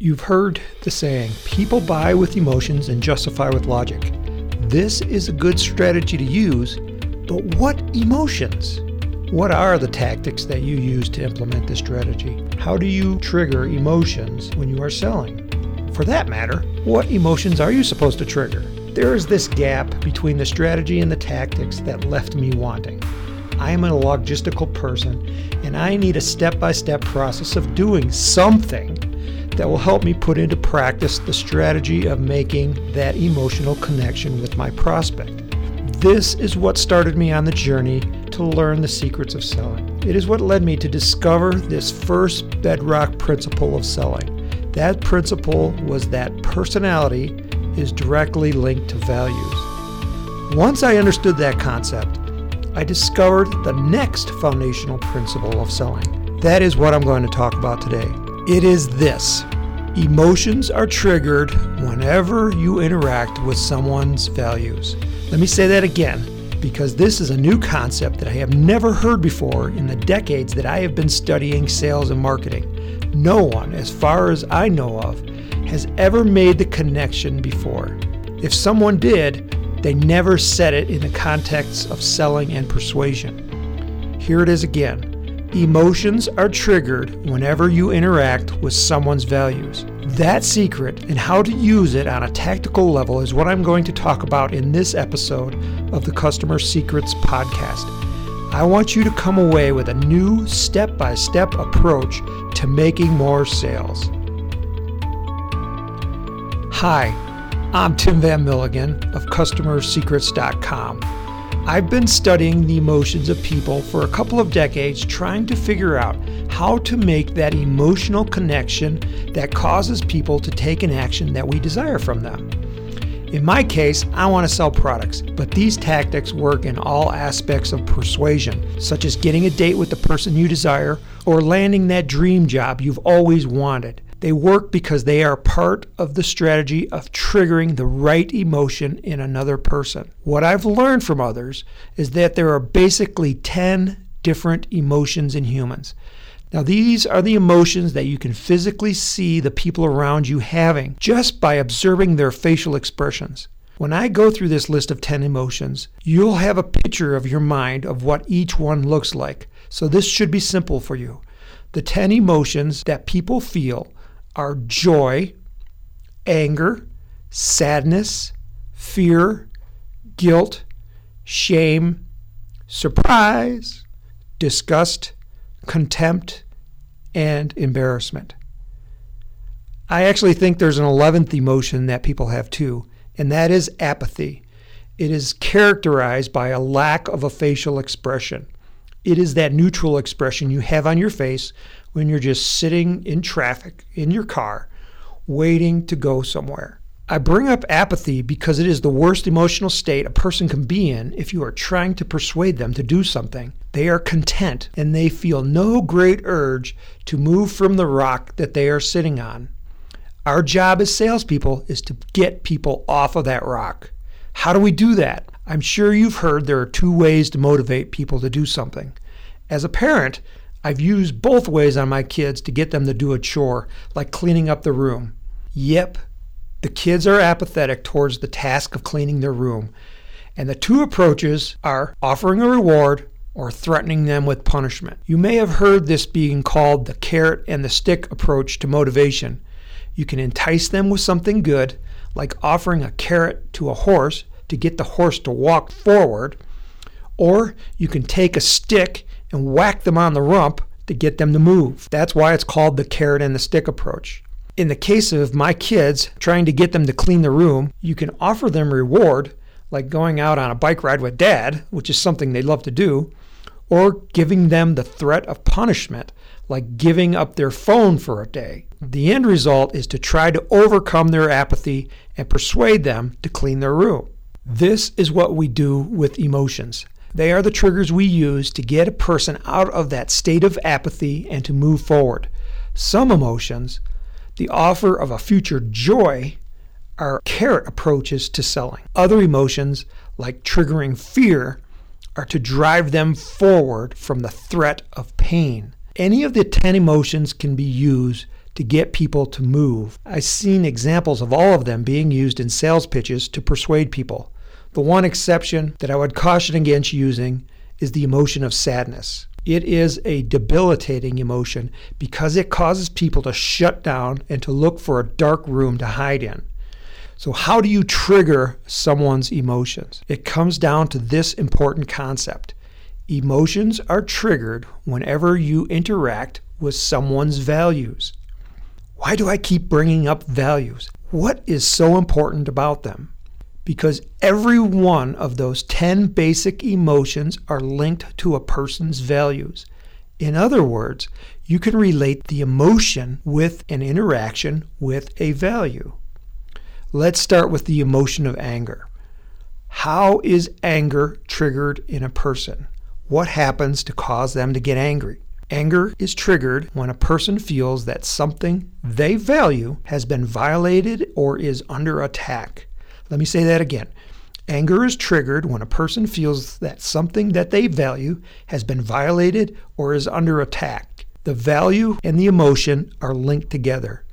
You've heard the saying people buy with emotions and justify with logic. This is a good strategy to use, but what emotions? What are the tactics that you use to implement this strategy? How do you trigger emotions when you are selling? For that matter, what emotions are you supposed to trigger? There is this gap between the strategy and the tactics that left me wanting. I am a logistical person and I need a step by step process of doing something that will help me put into practice the strategy of making that emotional connection with my prospect. This is what started me on the journey to learn the secrets of selling. It is what led me to discover this first bedrock principle of selling. That principle was that personality is directly linked to values. Once I understood that concept, I discovered the next foundational principle of selling. That is what I'm going to talk about today. It is this emotions are triggered whenever you interact with someone's values. Let me say that again because this is a new concept that I have never heard before in the decades that I have been studying sales and marketing. No one, as far as I know of, has ever made the connection before. If someone did, they never said it in the context of selling and persuasion. Here it is again. Emotions are triggered whenever you interact with someone's values. That secret and how to use it on a tactical level is what I'm going to talk about in this episode of the Customer Secrets Podcast. I want you to come away with a new step by step approach to making more sales. Hi, I'm Tim Van Milligan of CustomerSecrets.com. I've been studying the emotions of people for a couple of decades, trying to figure out how to make that emotional connection that causes people to take an action that we desire from them. In my case, I want to sell products, but these tactics work in all aspects of persuasion, such as getting a date with the person you desire or landing that dream job you've always wanted. They work because they are part of the strategy of triggering the right emotion in another person. What I've learned from others is that there are basically 10 different emotions in humans. Now, these are the emotions that you can physically see the people around you having just by observing their facial expressions. When I go through this list of 10 emotions, you'll have a picture of your mind of what each one looks like. So, this should be simple for you. The 10 emotions that people feel are joy, anger, sadness, fear, guilt, shame, surprise, disgust, contempt, and embarrassment. I actually think there's an 11th emotion that people have too, and that is apathy. It is characterized by a lack of a facial expression. It is that neutral expression you have on your face when you're just sitting in traffic in your car waiting to go somewhere. I bring up apathy because it is the worst emotional state a person can be in if you are trying to persuade them to do something. They are content and they feel no great urge to move from the rock that they are sitting on. Our job as salespeople is to get people off of that rock. How do we do that? I'm sure you've heard there are two ways to motivate people to do something. As a parent, I've used both ways on my kids to get them to do a chore, like cleaning up the room. Yep, the kids are apathetic towards the task of cleaning their room. And the two approaches are offering a reward or threatening them with punishment. You may have heard this being called the carrot and the stick approach to motivation. You can entice them with something good, like offering a carrot to a horse to get the horse to walk forward, or you can take a stick and whack them on the rump to get them to move. That's why it's called the carrot and the stick approach. In the case of my kids trying to get them to clean the room, you can offer them reward, like going out on a bike ride with dad, which is something they love to do, or giving them the threat of punishment, like giving up their phone for a day. The end result is to try to overcome their apathy and persuade them to clean their room. This is what we do with emotions. They are the triggers we use to get a person out of that state of apathy and to move forward. Some emotions, the offer of a future joy, are carrot approaches to selling. Other emotions, like triggering fear, are to drive them forward from the threat of pain. Any of the 10 emotions can be used to get people to move. I've seen examples of all of them being used in sales pitches to persuade people. The one exception that I would caution against using is the emotion of sadness. It is a debilitating emotion because it causes people to shut down and to look for a dark room to hide in. So, how do you trigger someone's emotions? It comes down to this important concept emotions are triggered whenever you interact with someone's values. Why do I keep bringing up values? What is so important about them? Because every one of those 10 basic emotions are linked to a person's values. In other words, you can relate the emotion with an interaction with a value. Let's start with the emotion of anger. How is anger triggered in a person? What happens to cause them to get angry? Anger is triggered when a person feels that something they value has been violated or is under attack. Let me say that again. Anger is triggered when a person feels that something that they value has been violated or is under attack. The value and the emotion are linked together.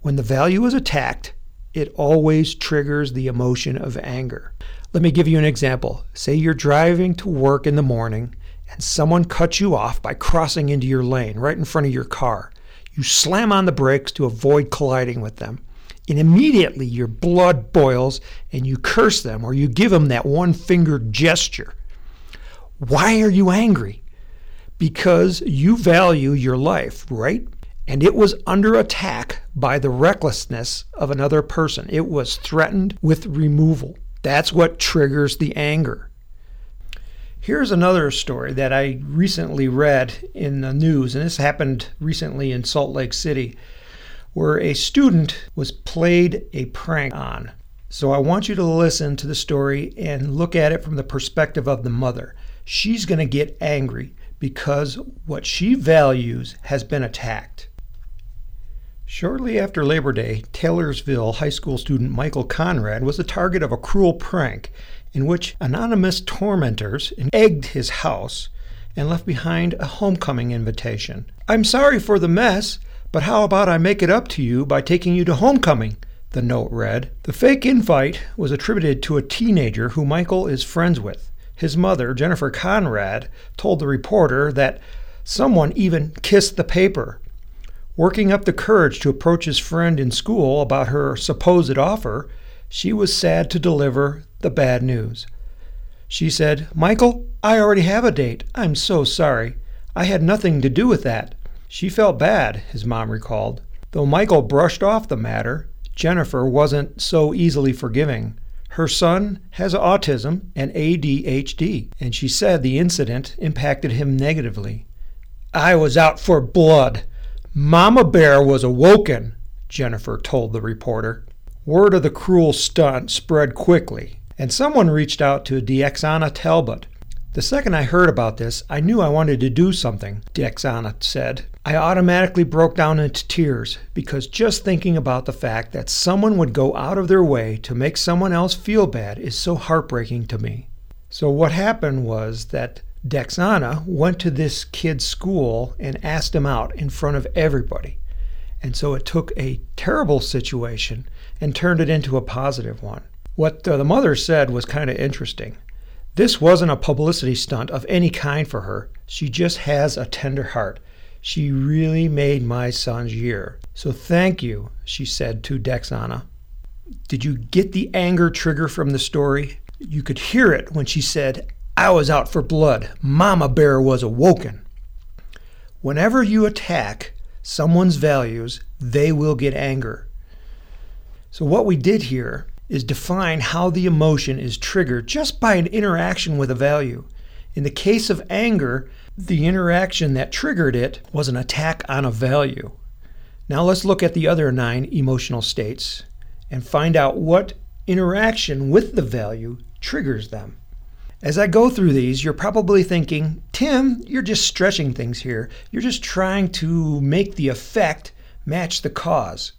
When the value is attacked, it always triggers the emotion of anger. Let me give you an example. Say you're driving to work in the morning and someone cuts you off by crossing into your lane right in front of your car. You slam on the brakes to avoid colliding with them and immediately your blood boils and you curse them or you give them that one fingered gesture. Why are you angry? Because you value your life, right? And it was under attack by the recklessness of another person. It was threatened with removal. That's what triggers the anger. Here's another story that I recently read in the news, and this happened recently in Salt Lake City where a student was played a prank on. So I want you to listen to the story and look at it from the perspective of the mother. She's going to get angry because what she values has been attacked. Shortly after Labor Day, Taylorsville high school student Michael Conrad was the target of a cruel prank in which anonymous tormentors egged his house and left behind a homecoming invitation. I'm sorry for the mess, but how about I make it up to you by taking you to homecoming? The note read. The fake invite was attributed to a teenager who Michael is friends with. His mother, Jennifer Conrad, told the reporter that someone even kissed the paper. Working up the courage to approach his friend in school about her supposed offer, she was sad to deliver the bad news. She said, Michael, I already have a date. I'm so sorry. I had nothing to do with that. She felt bad, his mom recalled. Though Michael brushed off the matter, Jennifer wasn't so easily forgiving. Her son has autism and ADHD, and she said the incident impacted him negatively. I was out for blood. Mama Bear was awoken, Jennifer told the reporter. Word of the cruel stunt spread quickly, and someone reached out to Dexana Talbot, the second I heard about this, I knew I wanted to do something, Dexana said. I automatically broke down into tears because just thinking about the fact that someone would go out of their way to make someone else feel bad is so heartbreaking to me. So, what happened was that Dexana went to this kid's school and asked him out in front of everybody. And so it took a terrible situation and turned it into a positive one. What the mother said was kind of interesting. This wasn't a publicity stunt of any kind for her. She just has a tender heart. She really made my son's year. So thank you, she said to Dexana. Did you get the anger trigger from the story? You could hear it when she said, I was out for blood. Mama Bear was awoken. Whenever you attack someone's values, they will get anger. So, what we did here is define how the emotion is triggered just by an interaction with a value. In the case of anger, the interaction that triggered it was an attack on a value. Now let's look at the other nine emotional states and find out what interaction with the value triggers them. As I go through these, you're probably thinking, Tim, you're just stretching things here. You're just trying to make the effect match the cause.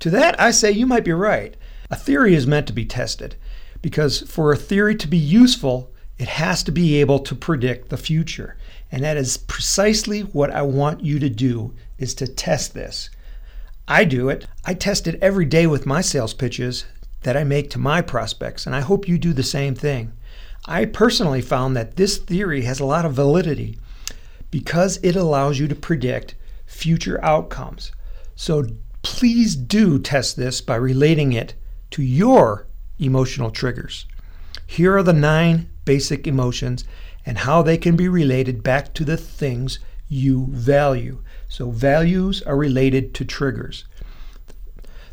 To that, I say you might be right. A theory is meant to be tested because for a theory to be useful, it has to be able to predict the future. And that is precisely what I want you to do is to test this. I do it. I test it every day with my sales pitches that I make to my prospects, and I hope you do the same thing. I personally found that this theory has a lot of validity because it allows you to predict future outcomes. So please do test this by relating it to your emotional triggers. Here are the nine basic emotions and how they can be related back to the things you value. So, values are related to triggers.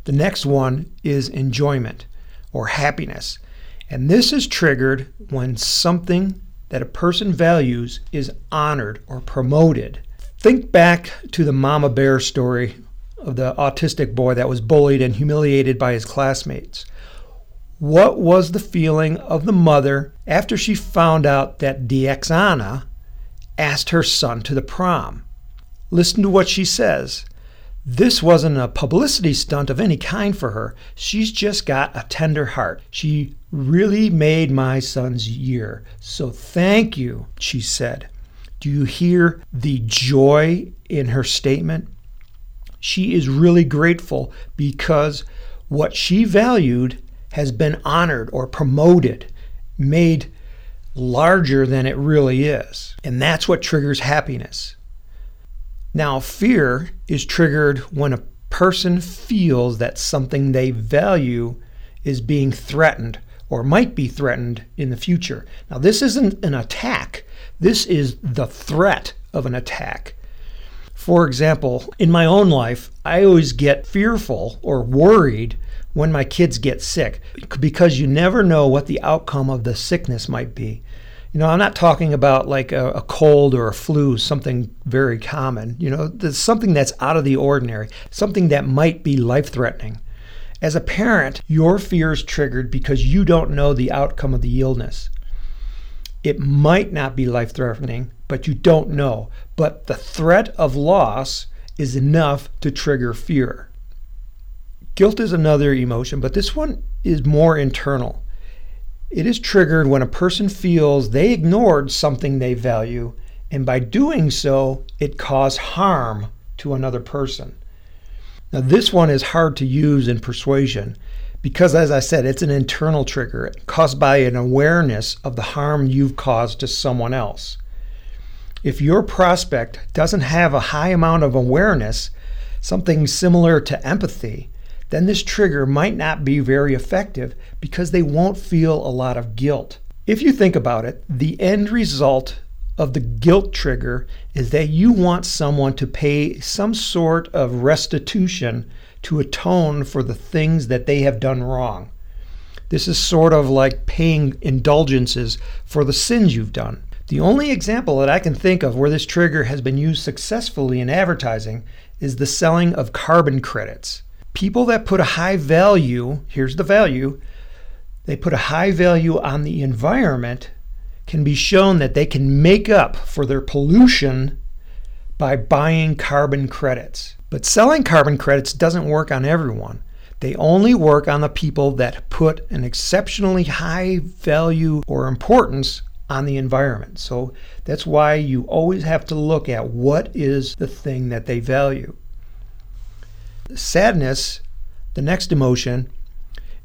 The next one is enjoyment or happiness. And this is triggered when something that a person values is honored or promoted. Think back to the mama bear story of the autistic boy that was bullied and humiliated by his classmates. What was the feeling of the mother after she found out that Dexana asked her son to the prom? Listen to what she says. This wasn't a publicity stunt of any kind for her. She's just got a tender heart. She really made my son's year. So thank you, she said. Do you hear the joy in her statement? She is really grateful because what she valued has been honored or promoted, made larger than it really is. And that's what triggers happiness. Now, fear is triggered when a person feels that something they value is being threatened or might be threatened in the future. Now, this isn't an attack, this is the threat of an attack. For example, in my own life, I always get fearful or worried when my kids get sick because you never know what the outcome of the sickness might be. You know, I'm not talking about like a, a, cold or a flu, something very common. You know, there's something that's out of the ordinary, something that might be life threatening. As a parent, your fear is triggered because you don't know the outcome of the illness. It might not be life threatening, but you don't know. But the threat of loss is enough to trigger fear. Guilt is another emotion, but this one is more internal. It is triggered when a person feels they ignored something they value, and by doing so, it caused harm to another person. Now, this one is hard to use in persuasion because, as I said, it's an internal trigger caused by an awareness of the harm you've caused to someone else. If your prospect doesn't have a high amount of awareness, something similar to empathy, then this trigger might not be very effective because they won't feel a lot of guilt. If you think about it, the end result of the guilt trigger is that you want someone to pay some sort of restitution to atone for the things that they have done wrong. This is sort of like paying indulgences for the sins you've done. The only example that I can think of where this trigger has been used successfully in advertising is the selling of carbon credits people that put a high value, here's the value, they put a high value on the environment can be shown that they can make up for their pollution by buying carbon credits. But selling carbon credits doesn't work on everyone. They only work on the people that put an exceptionally high value or importance on the environment. So that's why you always have to look at what is the thing that they value. Sadness, the next emotion,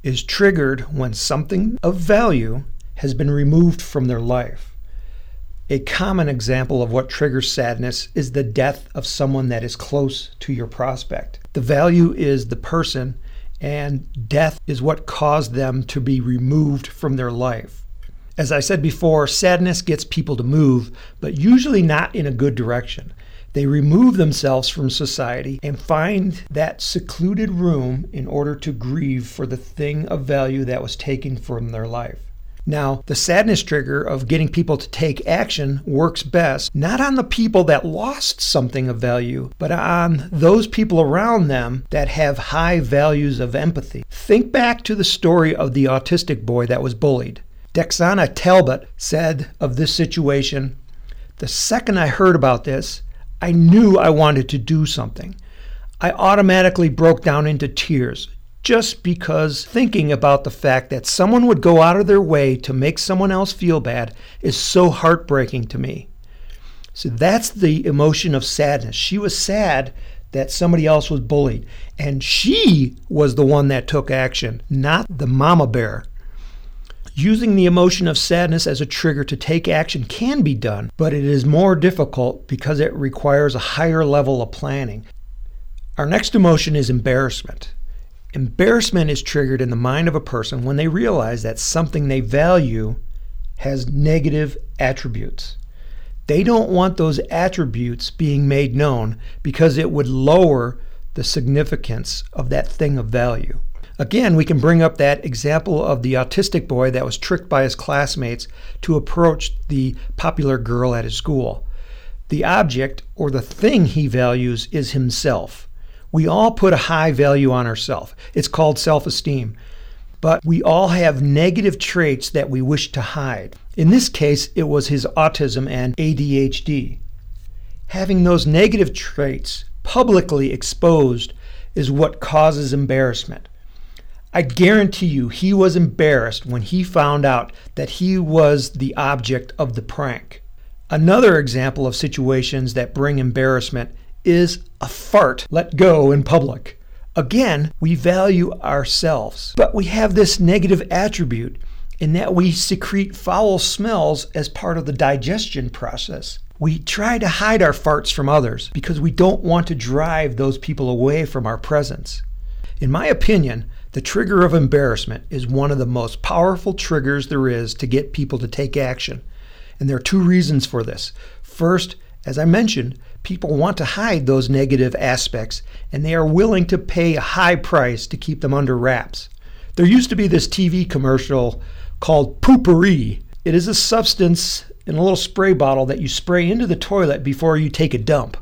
is triggered when something of value has been removed from their life. A common example of what triggers sadness is the death of someone that is close to your prospect. The value is the person, and death is what caused them to be removed from their life. As I said before, sadness gets people to move, but usually not in a good direction. They remove themselves from society and find that secluded room in order to grieve for the thing of value that was taken from their life. Now, the sadness trigger of getting people to take action works best not on the people that lost something of value, but on those people around them that have high values of empathy. Think back to the story of the autistic boy that was bullied. Dexana Talbot said of this situation The second I heard about this, I knew I wanted to do something. I automatically broke down into tears just because thinking about the fact that someone would go out of their way to make someone else feel bad is so heartbreaking to me. So that's the emotion of sadness. She was sad that somebody else was bullied. And she was the one that took action, not the mama bear. Using the emotion of sadness as a trigger to take action can be done, but it is more difficult because it requires a higher level of planning. Our next emotion is embarrassment. Embarrassment is triggered in the mind of a person when they realize that something they value has negative attributes. They don't want those attributes being made known because it would lower the significance of that thing of value. Again, we can bring up that example of the autistic boy that was tricked by his classmates to approach the popular girl at his school. The object or the thing he values is himself. We all put a high value on ourselves. It's called self esteem. But we all have negative traits that we wish to hide. In this case, it was his autism and ADHD. Having those negative traits publicly exposed is what causes embarrassment. I guarantee you he was embarrassed when he found out that he was the object of the prank. Another example of situations that bring embarrassment is a fart let go in public. Again, we value ourselves, but we have this negative attribute in that we secrete foul smells as part of the digestion process. We try to hide our farts from others because we don't want to drive those people away from our presence. In my opinion, the trigger of embarrassment is one of the most powerful triggers there is to get people to take action. And there are two reasons for this. First, as I mentioned, people want to hide those negative aspects and they are willing to pay a high price to keep them under wraps. There used to be this TV commercial called Poo-Pourri. It is a substance in a little spray bottle that you spray into the toilet before you take a dump.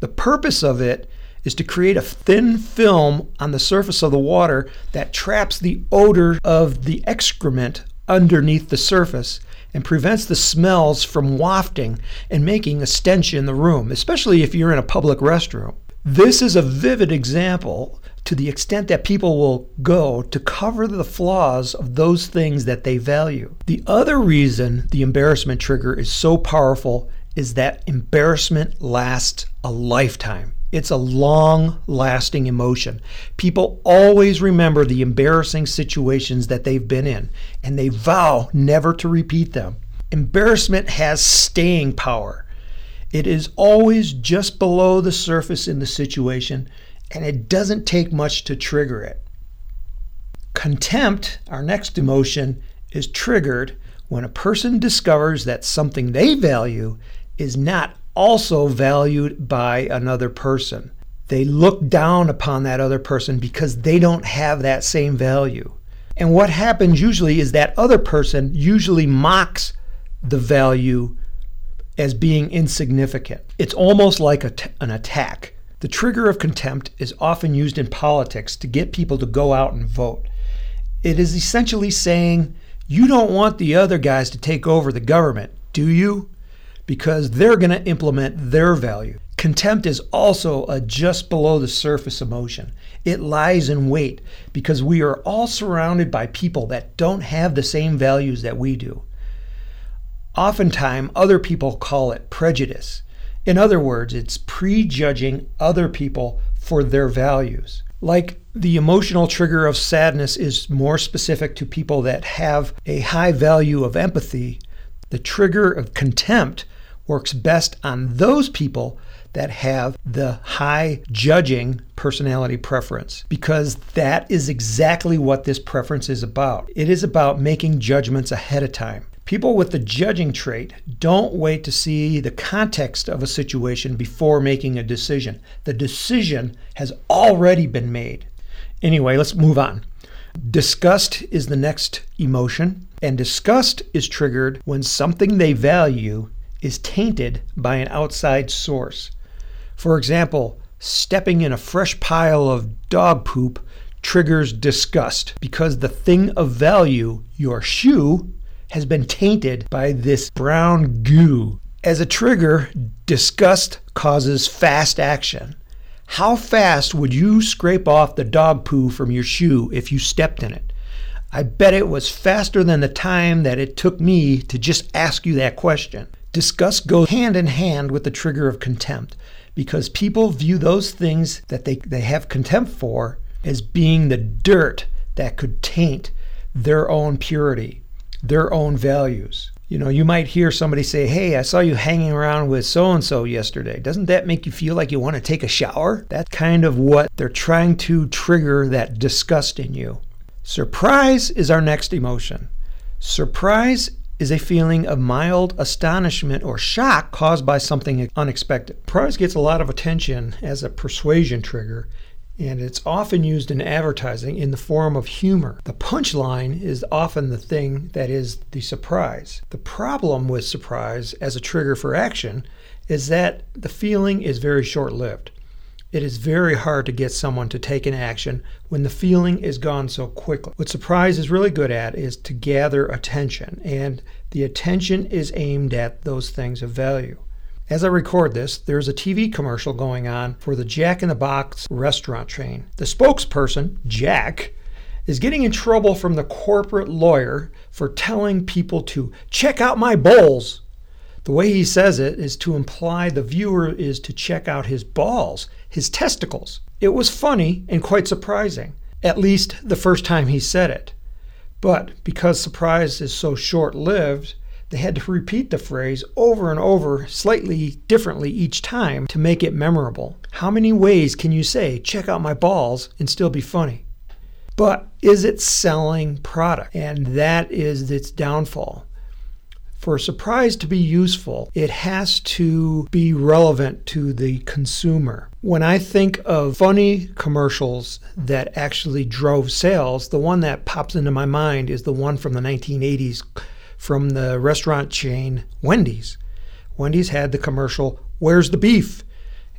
The purpose of it is to create a thin film on the surface of the water that traps the odor of the excrement underneath the surface and prevents the smells from wafting and making a stench in the room, especially if you're in a public restroom. This is a vivid example to the extent that people will go to cover the flaws of those things that they value. The other reason the embarrassment trigger is so powerful is that embarrassment lasts a lifetime. It's a long lasting emotion. People always remember the embarrassing situations that they've been in, and they vow never to repeat them. Embarrassment has staying power. It is always just below the surface in the situation, and it doesn't take much to trigger it. Contempt, our next emotion, is triggered when a person discovers that something they value is not also valued by another person. They look down upon that other person because they don't have that same value. And what happens usually is that other person usually mocks the value as being insignificant. It's almost like an attack. The trigger of contempt is often used in politics to get people to go out and vote. It is essentially saying, You don't want the other guys to take over the government, do you? Because they're going to implement their value. Contempt is also a just below the surface emotion. It lies in wait because we are all surrounded by people that don't have the same values that we do. Oftentimes, other people call it prejudice. In other words, it's prejudging other people for their values. Like the emotional trigger of sadness is more specific to people that have a high value of empathy, the trigger of contempt works best on those people that have the high judging personality preference because that is exactly what this preference is about. It is about making judgments ahead of time. People with the judging trait don't wait to see the context of a situation before making a decision. The decision has already been made. Anyway, let's move on. Disgust is the next emotion, and disgust is triggered when something they value is tainted by an outside source. For example, stepping in a fresh pile of dog poop triggers disgust because the thing of value, your shoe, has been tainted by this brown goo. As a trigger, disgust causes fast action. How fast would you scrape off the dog poo from your shoe if you stepped in it? I bet it was faster than the time that it took me to just ask you that question. Disgust goes hand in hand with the trigger of contempt because people view those things that they, they have contempt for as being the dirt that could taint their own purity, their own values. You know, you might hear somebody say, Hey, I saw you hanging around with so and so yesterday. Doesn't that make you feel like you want to take a shower? That's kind of what they're trying to trigger that disgust in you. Surprise is our next emotion. Surprise is a feeling of mild astonishment or shock caused by something unexpected. Surprise gets a lot of attention as a persuasion trigger and it's often used in advertising in the form of humor. The punchline is often the thing that is the surprise. The problem with surprise as a trigger for action is that the feeling is very short lived. It is very hard to get someone to take an action when the feeling is gone so quickly. What surprise is really good at is to gather attention, and the attention is aimed at those things of value. As I record this, there's a TV commercial going on for the Jack in the Box restaurant chain. The spokesperson, Jack, is getting in trouble from the corporate lawyer for telling people to check out my bowls. The way he says it is to imply the viewer is to check out his balls, his testicles. It was funny and quite surprising, at least the first time he said it. But because surprise is so short lived, they had to repeat the phrase over and over, slightly differently each time to make it memorable. How many ways can you say, check out my balls, and still be funny? But is it selling product? And that is its downfall. For a surprise to be useful, it has to be relevant to the consumer. When I think of funny commercials that actually drove sales, the one that pops into my mind is the one from the 1980s from the restaurant chain Wendy's. Wendy's had the commercial, Where's the Beef?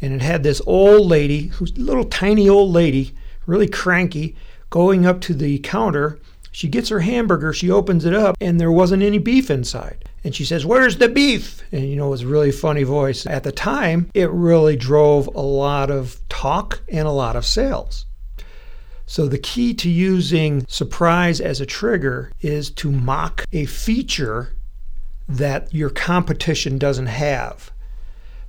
And it had this old lady, who's a little tiny old lady, really cranky, going up to the counter. She gets her hamburger, she opens it up, and there wasn't any beef inside. And she says, Where's the beef? And you know, it was a really funny voice. At the time, it really drove a lot of talk and a lot of sales. So, the key to using surprise as a trigger is to mock a feature that your competition doesn't have.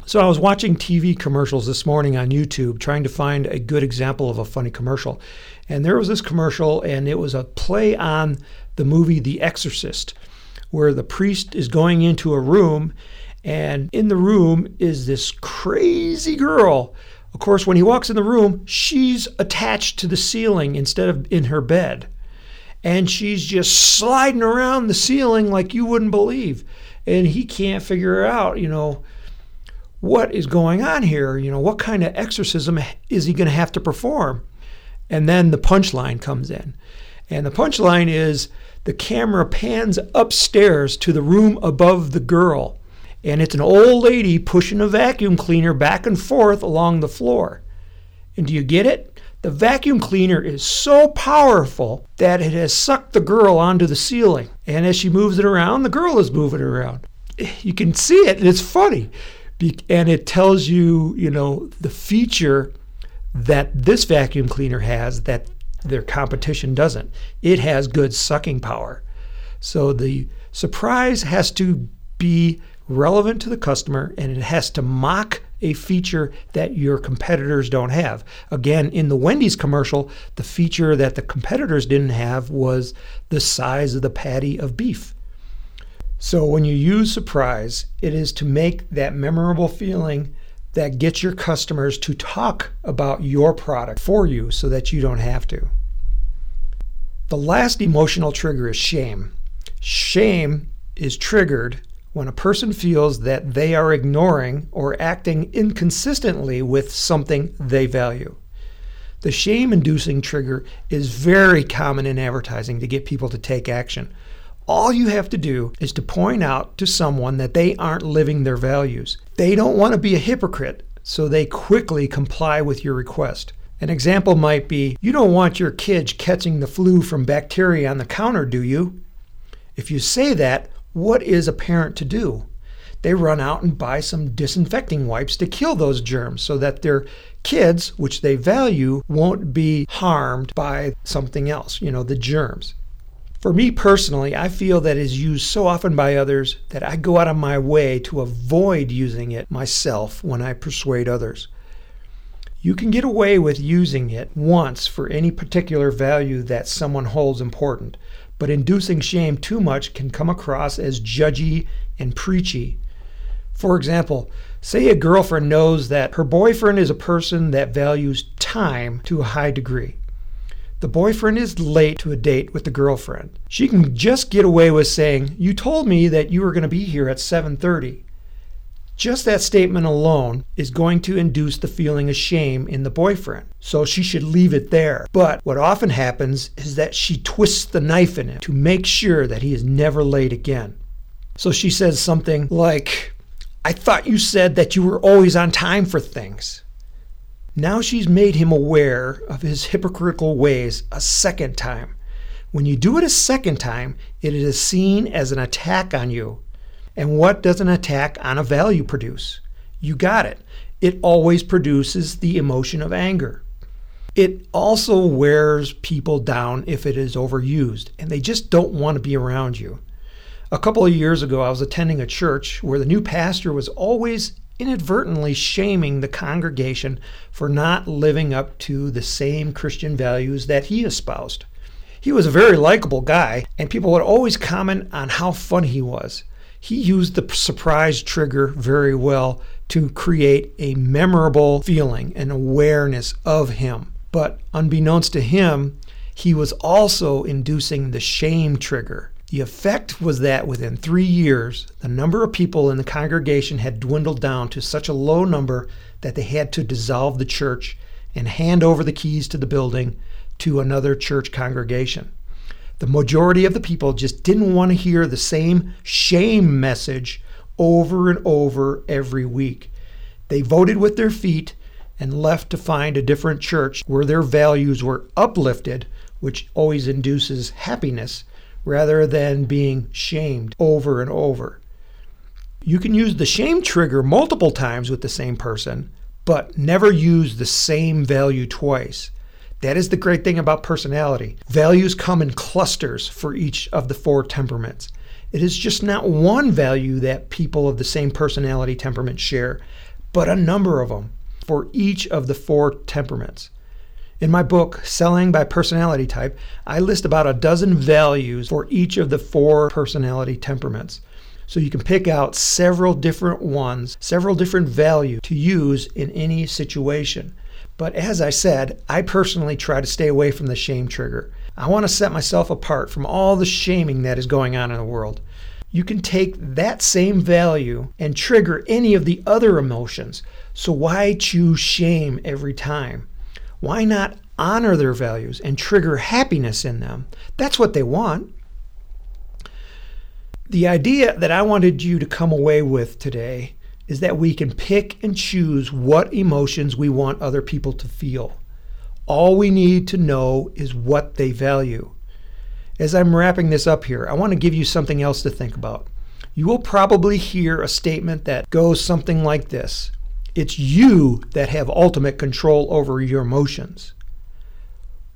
So, I was watching TV commercials this morning on YouTube trying to find a good example of a funny commercial. And there was this commercial, and it was a play on the movie The Exorcist, where the priest is going into a room, and in the room is this crazy girl of course, when he walks in the room, she's attached to the ceiling instead of in her bed. And she's just sliding around the ceiling like you wouldn't believe. And he can't figure out, you know, what is going on here? You know, what kind of exorcism is he going to have to perform? And then the punchline comes in. And the punchline is the camera pans upstairs to the room above the girl and it's an old lady pushing a vacuum cleaner back and forth along the floor. And do you get it? The vacuum cleaner is so powerful that it has sucked the girl onto the ceiling. And as she moves it around, the girl is moving around. You can see it, and it's funny. And it tells you, you know, the feature that this vacuum cleaner has that their competition doesn't. It has good sucking power. So the surprise has to be relevant to the customer and it has to mock a feature that your competitors don't have. Again, in the Wendy's commercial, the feature that the competitors didn't have was the size of the patty of beef. So when you use surprise, it is to make that memorable feeling that gets your customers to talk about your product for you so that you don't have to. The last emotional trigger is shame. Shame is triggered when a person feels that they are ignoring or acting inconsistently with something they value. The shame inducing trigger is very common in advertising to get people to take action. All you have to do is to point out to someone that they aren't living their values. They don't want to be a hypocrite, so they quickly comply with your request. An example might be You don't want your kids catching the flu from bacteria on the counter, do you? If you say that, what is a parent to do? They run out and buy some disinfecting wipes to kill those germs so that their kids, which they value, won't be harmed by something else, you know, the germs. For me personally, I feel that is used so often by others that I go out of my way to avoid using it myself when I persuade others. You can get away with using it once for any particular value that someone holds important, but inducing shame too much can come across as judgy and preachy. For example, say a girlfriend knows that her boyfriend is a person that values time to a high degree. The boyfriend is late to a date with the girlfriend. She can just get away with saying, "You told me that you were going to be here at 7:30." Just that statement alone is going to induce the feeling of shame in the boyfriend. So she should leave it there. But what often happens is that she twists the knife in him to make sure that he is never late again. So she says something like, I thought you said that you were always on time for things. Now she's made him aware of his hypocritical ways a second time. When you do it a second time, it is seen as an attack on you and what does an attack on a value produce? You got it. It always produces the emotion of anger. It also wears people down if it is overused, and they just don't want to be around you. A couple of years ago, I was attending a church where the new pastor was always inadvertently shaming the congregation for not living up to the same Christian values that he espoused. He was a very likable guy, and people would always comment on how fun he was he used the surprise trigger very well to create a memorable feeling and awareness of him. But unbeknownst to him, he was also inducing the shame trigger. The effect was that within three years, the number of people in the congregation had dwindled down to such a low number that they had to dissolve the church and hand over the keys to the building to another church congregation. The majority of the people just didn't want to hear the same shame message over and over every week. They voted with their feet and left to find a different church where their values were uplifted, which always induces happiness, rather than being shamed over and over. You can use the shame trigger multiple times with the same person, but never use the same value twice. That is the great thing about personality. Values come in clusters for each of the four temperaments. It is just not one value that people of the same personality temperament share, but a number of them for each of the four temperaments. In my book, Selling by Personality Type, I list about a dozen values for each of the four personality temperaments. So you can pick out several different ones, several different values to use in any situation. But as I said, I personally try to stay away from the shame trigger. I want to set myself apart from all the shaming that is going on in the world. You can take that same value and trigger any of the other emotions. So why choose shame every time? Why not honor their values and trigger happiness in them? That's what they want. The idea that I wanted you to come away with today is that we can pick and choose what emotions we want other people to feel. All we need to know is what they value. As I'm wrapping this up here, I want to give you something else to think about. You will probably hear a statement that goes something like this It's you that have ultimate control over your emotions.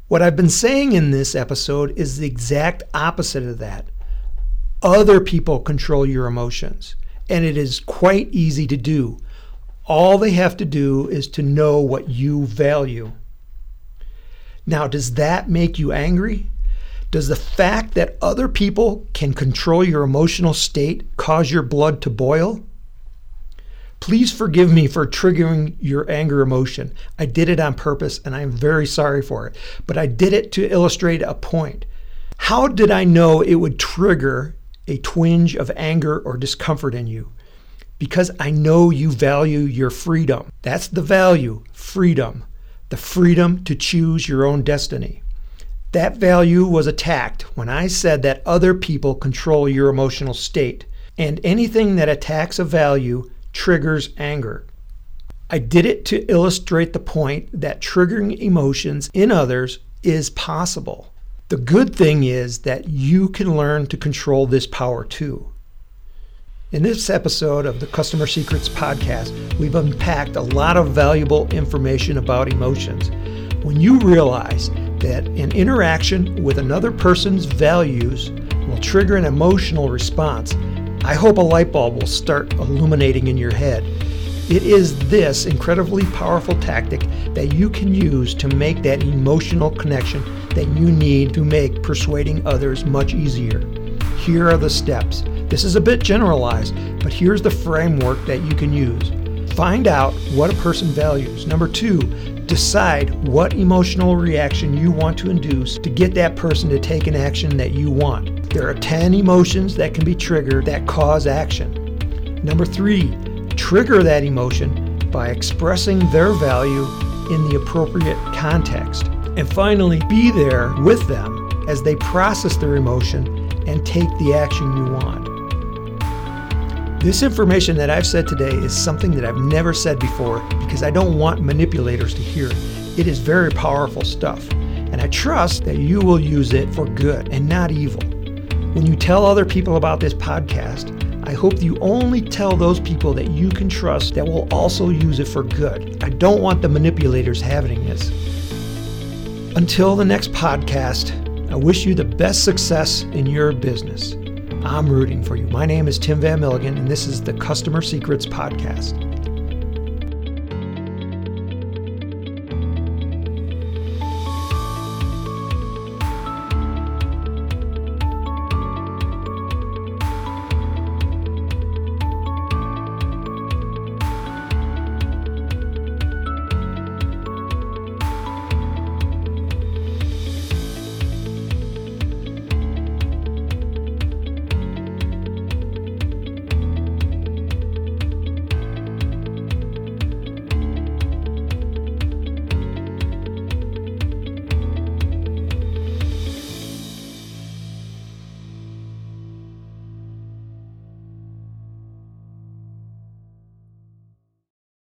What I've been saying in this episode is the exact opposite of that. Other people control your emotions and it is quite easy to do. All they have to do is to know what you value. Now, does that make you angry? Does the fact that other people can control your emotional state cause your blood to boil? Please forgive me for triggering your anger emotion. I did it on purpose and I am very sorry for it, but I did it to illustrate a point. How did I know it would trigger a twinge of anger or discomfort in you because I know you value your freedom. That's the value freedom, the freedom to choose your own destiny. That value was attacked when I said that other people control your emotional state, and anything that attacks a value triggers anger. I did it to illustrate the point that triggering emotions in others is possible. The good thing is that you can learn to control this power too. In this episode of the Customer Secrets podcast, we've unpacked a lot of valuable information about emotions. When you realize that an interaction with another person's values will trigger an emotional response. I hope a light bulb will start illuminating in your head. It is this incredibly powerful tactic that you can use to make that emotional connection that you need to make persuading others much easier. Here are the steps. This is a bit generalized, but here's the framework that you can use. Find out what a person values. Number two, decide what emotional reaction you want to induce to get that person to take an action that you want. There are 10 emotions that can be triggered that cause action. Number three, trigger that emotion by expressing their value in the appropriate context. And finally, be there with them as they process their emotion and take the action you want. This information that I've said today is something that I've never said before because I don't want manipulators to hear it. It is very powerful stuff, and I trust that you will use it for good and not evil. When you tell other people about this podcast, I hope you only tell those people that you can trust that will also use it for good. I don't want the manipulators having this. Until the next podcast, I wish you the best success in your business. I'm rooting for you. My name is Tim Van Milligan, and this is the Customer Secrets Podcast.